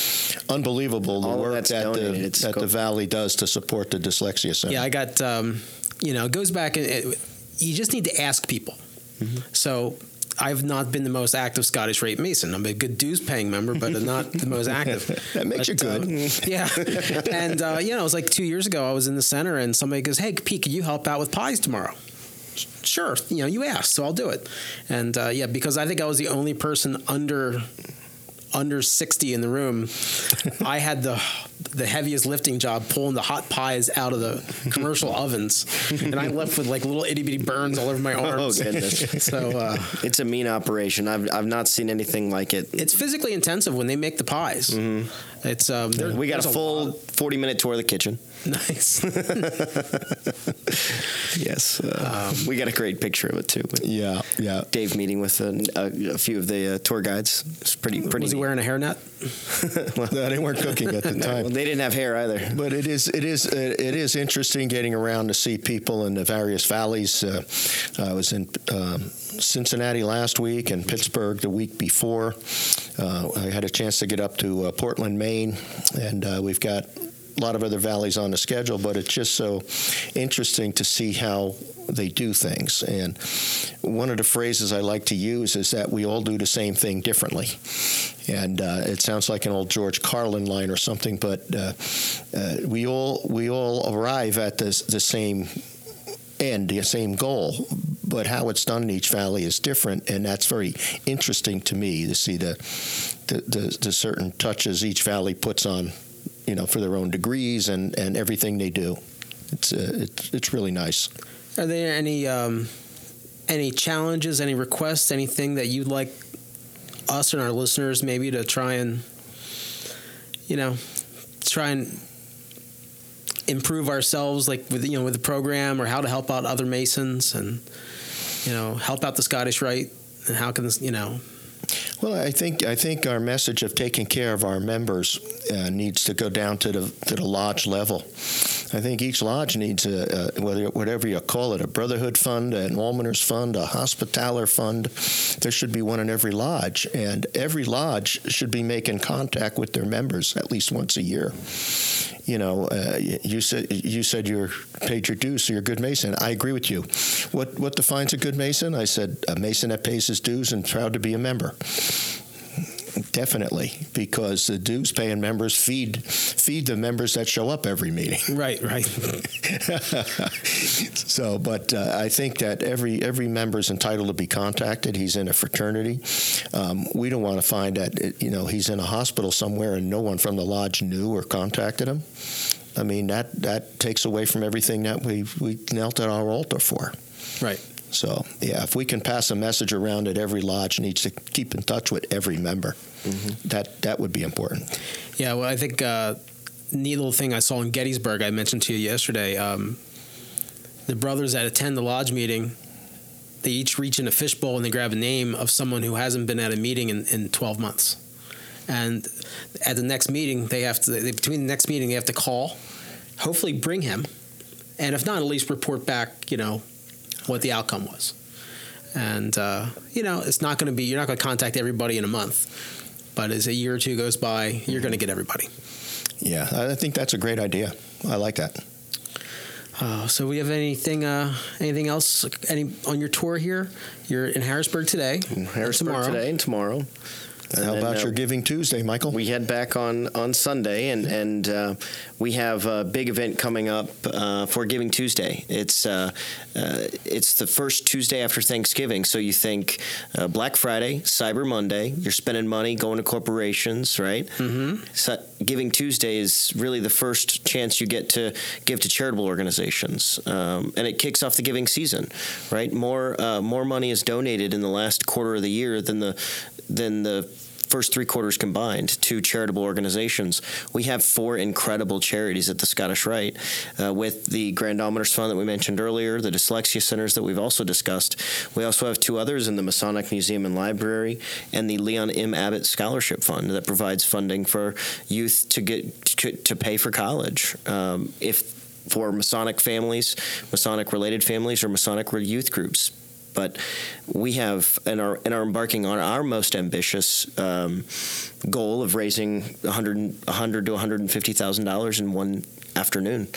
unbelievable the All of work that donated. the, It's that cool. the Valley does to support the dyslexia center. Yeah, I got. Um, you know, it goes back and it, you just need to ask people. Mm-hmm. So. I've not been the most active Scottish Rite Mason. I'm a good dues paying member, but I'm not the most active. That makes you But, uh, good. yeah. And, uh, you know, it was like two years ago, I was in the center and somebody goes, Hey, Pete, could you help out with pies tomorrow? Sure. You know, you asked, so I'll do it. And, uh, yeah, because I think I was the only person under under 60 in the room, I had the the heaviest lifting job pulling the hot pies out of the commercial ovens, and I left with like little itty bitty burns all over my arms. Oh, arms. goodness. So uh, It's a mean operation. I've, I've not seen anything like it. it's physically intensive when they make the pies. It's um, there- We got a there's full lot- 40 minute tour of the kitchen. nice. Yes. Uh, we got a great picture of it, too. yeah, yeah. Dave meeting with a, a, a few of the uh, tour guides. It's pretty, pretty Was he wearing a hairnet? No, they weren't cooking at the time. Well, they didn't have hair either. But it is it is it is interesting getting around to see people in the various valleys. Uh, I was in um, Cincinnati last week and Pittsburgh the week before. Uh, I had a chance to get up to uh, Portland, Maine, and uh, we've got a lot of other valleys on the schedule. But it's just so interesting to see how they do things. And one of the phrases I like to use is that we all do the same thing differently. And uh, it sounds like an old George Carlin line or something, but uh, uh, we all we all arrive at the the same end, the same goal. But how it's done in each valley is different, and that's very interesting to me to see the the, the, the certain touches each valley puts on, you know, for their own degrees and, and everything they do. It's uh, it's it's really nice. Are there any um, any challenges, any requests, anything that you'd like us and our listeners maybe to try and you know try and improve ourselves, like with you know with the program, or how to help out other Masons, and you know help out the Scottish Rite, and how can this, you know Well, I think I think our message of taking care of our members uh, needs to go down to the to the lodge level. I think each lodge needs a, a whether whatever you call it, a brotherhood fund, an almoner's fund, a hospitaller fund. There should be one in every lodge, and every lodge should be making contact with their members at least once a year. You know, uh, you said you said you're paid your dues, so you're a good mason. I agree with you. What what defines a good mason? I said a mason that pays his dues and proud to be a member. Definitely, because the dues paying members feed feed the members that show up every meeting. Right, right. so, but uh, I think that every every member is entitled to be contacted. He's in a fraternity. Um, we don't want to find that you know he's in a hospital somewhere and no one from the lodge knew or contacted him. I mean that that takes away from everything that we we knelt at our altar for. Right. So yeah, if we can pass a message around that every lodge needs to keep in touch with every member, that that would be important. Yeah, well, I think uh, neat little thing I saw in Gettysburg. I mentioned to you yesterday. Um, the brothers that attend the lodge meeting, they each reach in a fishbowl and they grab a name of someone who hasn't been at a meeting in, in 12 months. And at the next meeting, they have to they, between the next meeting they have to call, hopefully bring him, and if not, at least report back. You know, what the outcome was. And uh, you know, it's not going to be you're not going to contact everybody in a month, but as a year or two goes by, you're going to get everybody. Yeah, I think that's a great idea. I like that. Uh, so we have anything uh, anything else any on your tour here? You're in Harrisburg today. In Harrisburg tomorrow. today and tomorrow. And How about uh, your Giving Tuesday, Michael? We head back on on Sunday, and and uh, we have a big event coming up uh, for Giving Tuesday. It's uh, uh, it's the first Tuesday after Thanksgiving, so you think uh, Black Friday, Cyber Monday. You're spending money going to corporations, right? Mm-hmm. So Giving Tuesday is really the first chance you get to give to charitable organizations, um, and it kicks off the giving season, right? More uh, more money is donated in the last quarter of the year than the than the first three quarters combined to charitable organizations. We have four incredible charities at the Scottish Rite, uh, with the Grand Fund that we mentioned earlier, the Dyslexia Centers that we've also discussed. We also have two others in the Masonic Museum and Library and the Leon M. Abbott Scholarship Fund that provides funding for youth to get to, to pay for college. Um, if for Masonic families, Masonic related families, or Masonic youth groups but we have and are and are embarking on our most ambitious um, goal of raising 100, 100 to 150 thousand dollars in one afternoon.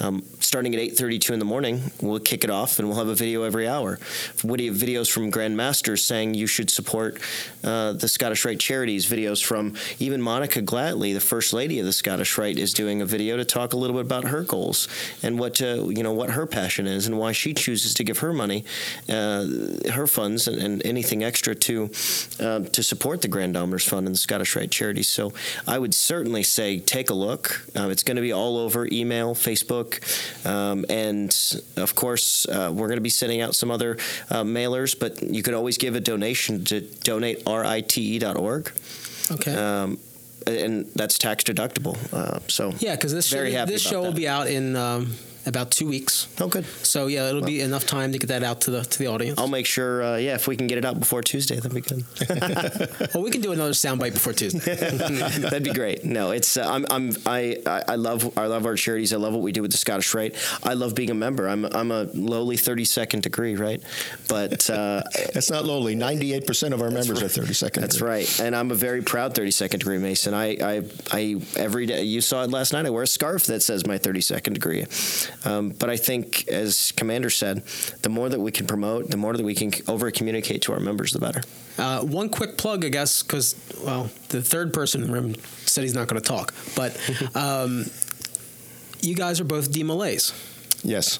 Um, starting at 8:32 in the morning, we'll kick it off, and we'll have a video every hour. Video videos from grandmasters saying you should support uh, the Scottish Rite charities. Videos from even Monica Glattly, the first lady of the Scottish Rite, is doing a video to talk a little bit about her goals and what uh, you know what her passion is and why she chooses to give her money, uh, her funds, and, and anything extra to uh, to support the Grand Almoners Fund and the Scottish Rite charities. So I would certainly say take a look. Uh, it's going to be all over email, Facebook, um, and of course uh, we're going to be sending out some other uh, mailers. But you could always give a donation to donaterite.org. Okay. Um, and that's tax deductible. Uh, so Yeah, because this very show, happy this show will that. be out in um, about two weeks. Oh, good. So yeah, it'll be enough time to get that out to the to the audience. I'll make sure. Uh, yeah, if we can get it out before Tuesday, that'd be good. well, we can do another soundbite before Tuesday. That'd be great. No, it's uh, I'm I'm I I I love I love our charities. I love what we do with the Scottish Rite. I love being a member. I'm I'm a lowly 32nd degree, right? But uh, That's not lowly. 98% of our members are 32nd. That's degree. right, and I'm a very proud 32nd degree Mason. I, I, I every day you saw it last night. I wear a scarf that says my 32nd degree. Um, but I think, as Commander said, the more that we can promote, the more that we can over communicate to our members, the better. Uh, one quick plug, I guess, because well, the third person in the room said he's not going to talk, but um, you guys are both DeMolays. Yes.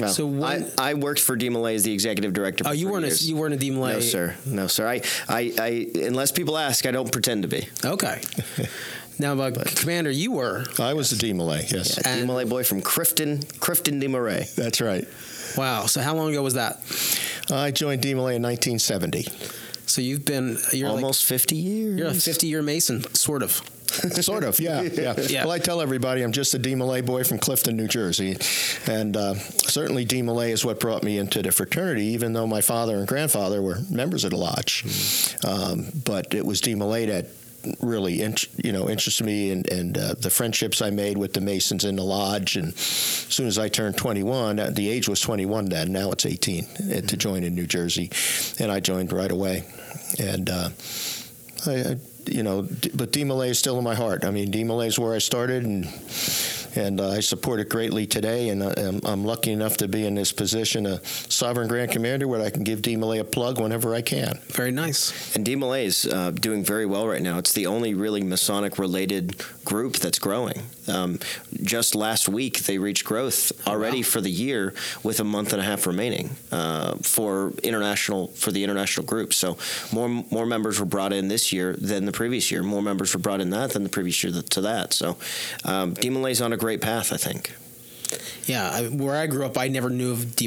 Well, So when- I, I worked for DeMolay as the executive director. For Oh, you weren't a, years. you weren't a DeMolay. No, sir. No, sir. I, I, I, unless people ask, I don't pretend to be. Okay. now, uh, Commander, you were. I was a DeMolay, yes. A DeMolay boy from Clifton, Clifton de Moray. That's right. Wow. So how long ago was that? I joined DeMolay in 1970. So you've been you're like- Almost 50 years. you're a 50 year Mason, sort of. sort of, yeah, yeah, Yeah. Well, I tell everybody I'm just a DeMolay boy from Clifton, New Jersey, and uh, certainly DeMolay is what brought me into the fraternity. Even though my father and grandfather were members of the lodge, um, but it was DeMolay that really, int- you know, interested me, and, and uh, the friendships I made with the Masons in the lodge. And as soon as I turned 21, uh, the age was 21 then. Now it's 18 uh, to join in New Jersey, and I joined right away. And uh, I, I, you know, but DeMolay is still in my heart. I mean, DeMolay is where I started, and and uh, I support it greatly today. And I, I'm, I'm lucky enough to be in this position, a sovereign grand commander, where I can give DeMolay a plug whenever I can. Very nice. And DeMolay is uh, doing very well right now. It's the only really Masonic related group that's growing. Um, just last week, they reached growth already for the year with a month and a half remaining uh, for international for the international group. So more more members were brought in this year than the previous year. More members were brought in that than the previous year to that. So um, DeMolay's on a great path, I think. Yeah, I, where I grew up, I never knew of D.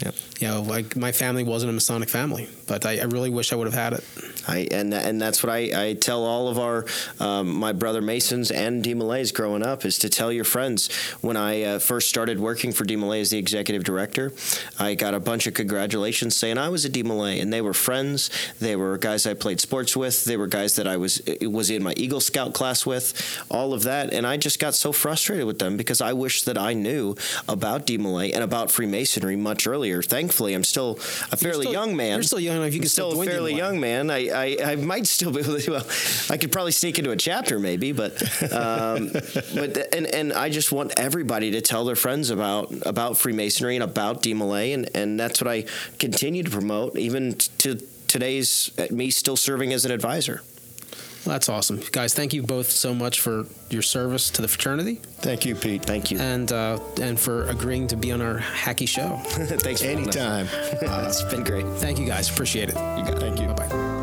Yep. You know, like my family wasn't a Masonic family, but I, I really wish I would have had it. I and and that's what I, I tell all of our um, my brother Masons and DeMolays growing up is to tell your friends. When I uh, first started working for DeMolay as the executive director, I got a bunch of congratulations saying I was a DeMolay, and they were friends. They were guys I played sports with. They were guys that I was was in my Eagle Scout class with. All of that, and I just got so frustrated with them because I wish that I knew about DeMolay and about Freemasonry much earlier. Thankfully, I'm still a fairly still- young man. you're still young enough you I'm can still still a fairly young man. I, I, I might still be able to. Well, I could probably sneak into a chapter, maybe, but um, but and and I just want everybody to tell their friends about about Freemasonry and about DeMolay, and and that's what I continue to promote, even to today's me still serving as an advisor. Well, that's awesome, guys. Thank you both so much for your service to the fraternity. Thank you, Pete. Thank you. and uh, and for agreeing to be on our hacky show. Thanks for having us. Anytime. it's been great. Thank you, guys. Appreciate it. You got it. Thank you. Bye bye.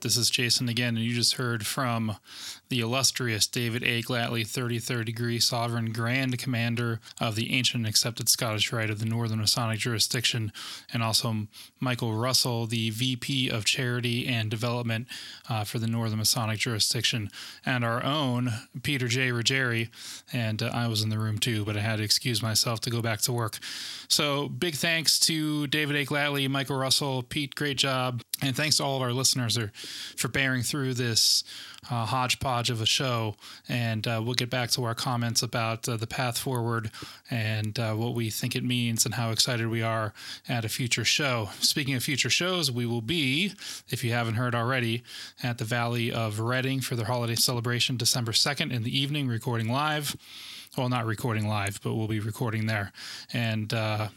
This is Jason again, and you just heard from the illustrious David A. Glattly, 33rd degree sovereign grand commander of the ancient and accepted Scottish Rite of the Northern Masonic jurisdiction, and also Michael Russell, the VP of Charity and Development uh, for the Northern Masonic jurisdiction, and our own Peter J. Ruggieri. And uh, I was in the room too, but I had to excuse myself to go back to work. So big thanks to David A. Glattly, Michael Russell, Pete, great job. And thanks to all of our listeners for, bearing through this uh, hodgepodge of a show. And uh, we'll get back to our comments about uh, the path forward and uh, what we think it means and how excited we are at a future show. Speaking of future shows, we will be, if you haven't heard already, at the Valley of Reading for their holiday celebration December 2nd in the evening, recording live. Well, not recording live, but we'll be recording there. And, uh,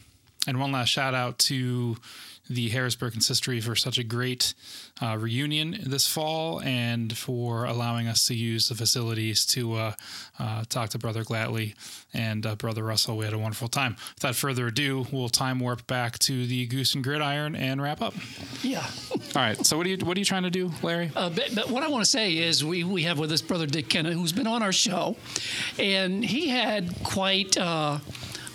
and one last shout out to the Harrisburg Consistory for such a great uh, reunion this fall and for allowing us to use the facilities to uh, uh, talk to Brother Glattly and uh, Brother Russell. We had a wonderful time. Without further ado, we'll time warp back to the Goose and Gridiron and wrap up. Yeah. All right. So what are you what are you trying to do, Larry? Uh, but, but what I want to say is we, we have with us Brother Dick Kenna, who's been on our show, and he had quite.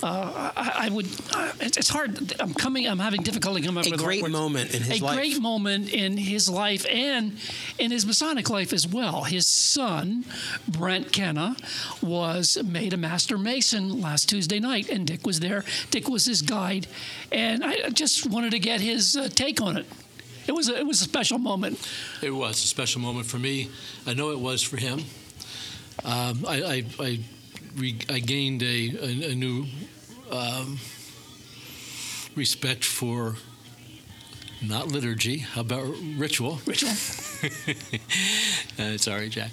Uh, I, I would. Uh, it's, it's hard. I'm coming. I'm having difficulty coming up A with the great right words. moment in his a life. great moment in his life and in his Masonic life as well. His son, Brent Kenna, was made a Master Mason last Tuesday night, and Dick was there. Dick was his guide, and I just wanted to get his uh, take on it. It was a, it was a special moment. It was a special moment for me. I know it was for him. Um, I, I, I, re, I gained a, a, a new um, respect for not liturgy. How about ritual? Ritual. uh, sorry, Jack.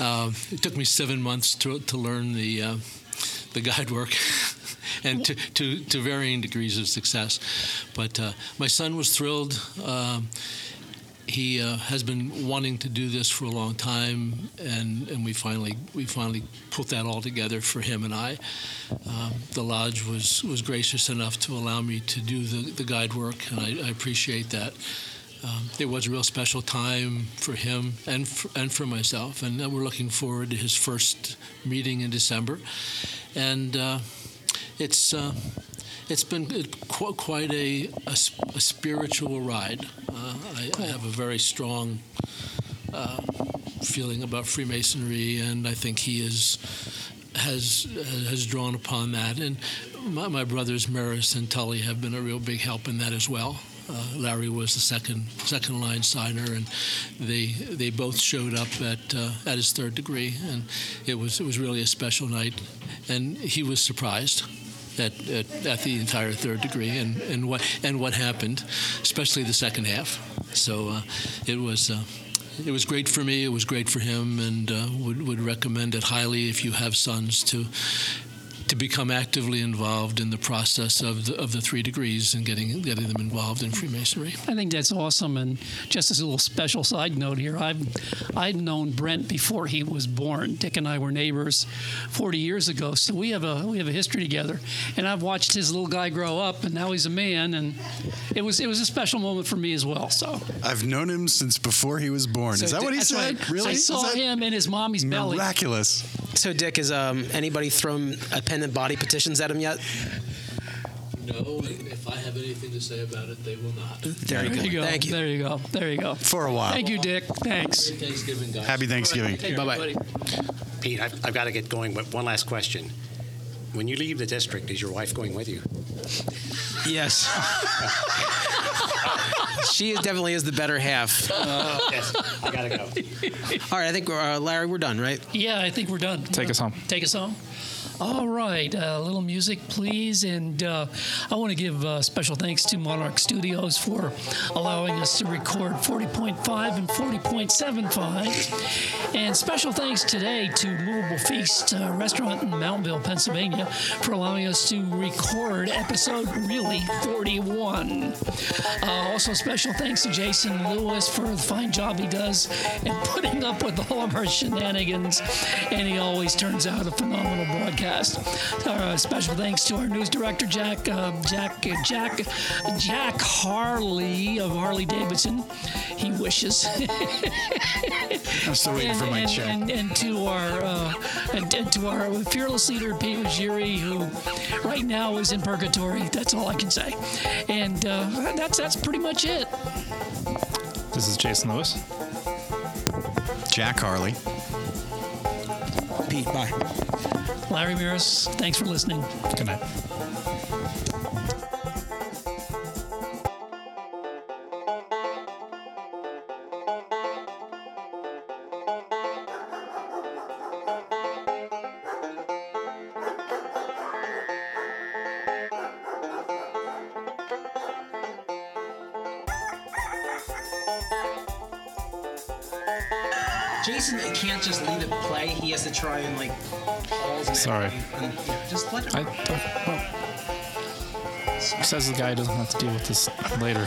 Um, it took me seven months to, to learn the uh, the guide work. And to, to, to varying degrees of success. But uh, my son was thrilled. Um, he uh, has been wanting to do this for a long time, and, and we finally we finally put that all together for him and I. Um, the lodge was was gracious enough to allow me to do the, the guide work, and I, I appreciate that. Um, it was a real special time for him and for, and for myself, and we're looking forward to his first meeting in December. And uh, it's uh, it's been qu- quite a, a, a, spiritual ride. Uh, I, I, have a very strong uh, feeling about Freemasonry, and I think he is has has drawn upon that. And my, my brothers Maris and Tully have been a real big help in that as well. Uh, Larry was the second second line signer, and they they both showed up at uh, at his third degree, and it was it was really a special night, and he was surprised. At, at, at the entire third degree and, and what and what happened, especially the second half. So uh, it was uh, it was great for me. It was great for him, and uh, would would recommend it highly if you have sons to to become actively involved in the process of the, of the three degrees and getting getting them involved in Freemasonry. I think that's awesome. And just as a little special side note here, I've I'd known Brent before he was born. Dick and I were neighbors 40 years ago, so we have a we have a history together. And I've watched his little guy grow up, and now he's a man. And it was it was a special moment for me as well. So I've known him since before he was born. So is that what he said? Right. Really? I saw him in his mommy's belly. Miraculous. So, Dick, has um, anybody thrown appendant body petitions at him yet? No, if I have anything to say about it, they will not. There, there you go. Thank you. There you go. There you go. For a while. Thank you, Dick. Thanks. Happy Thanksgiving, guys. Happy Thanksgiving. Take care, Bye-bye. Pete, I've, I've got to get going, but one last question. When you leave the district, is your wife going with you? Yes. she is, definitely is the better half. yes, I got to go. All right, I think, uh, Larry, we're done, right? Yeah, I think we're done. Take us home. Take us home. All right, a uh, little music, please. And uh, I want to give uh, special thanks to Monarch Studios for allowing us to record 40.5 and 40.75. And special thanks today to Movable Feast uh, Restaurant in Mountville, Pennsylvania, for allowing us to record episode really 41. Uh, also, special thanks to Jason Lewis for the fine job he does in putting up with all of our shenanigans. And he always turns out a phenomenal broadcast. Uh, special thanks to our news director Jack uh, Jack Jack Jack Harley of Harley Davidson. He wishes. I'm still waiting and, for my and, check. And, and to our uh, and, and to our fearless leader Pete Ruggieri, who right now is in purgatory. That's all I can say. And uh, that's that's pretty much it. This is Jason Lewis. Jack Harley. Pete, bye. Larry Maris, thanks for listening. Good night. Jason can't just leave it play. He has to try and like. Sorry. And, just let I, I, well, says the guy doesn't have to deal with this later.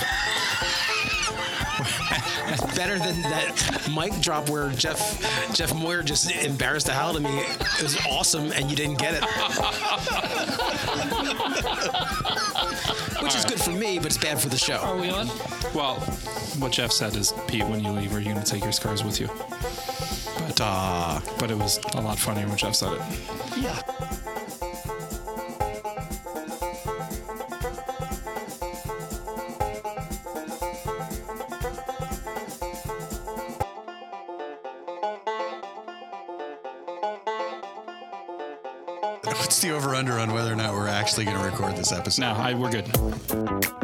That's better than that mic drop where Jeff Jeff Moyer just embarrassed the hell out of me. It was awesome, and you didn't get it. Which is good for me, but it's bad for the show. Are we on? Well, what Jeff said is, Pete, when you leave, are you going to take your scars with you? But uh, but it was a lot funnier when Jeff said it. Yeah. What's the over under on whether or not we're actually going to record this episode? No, I, we're good.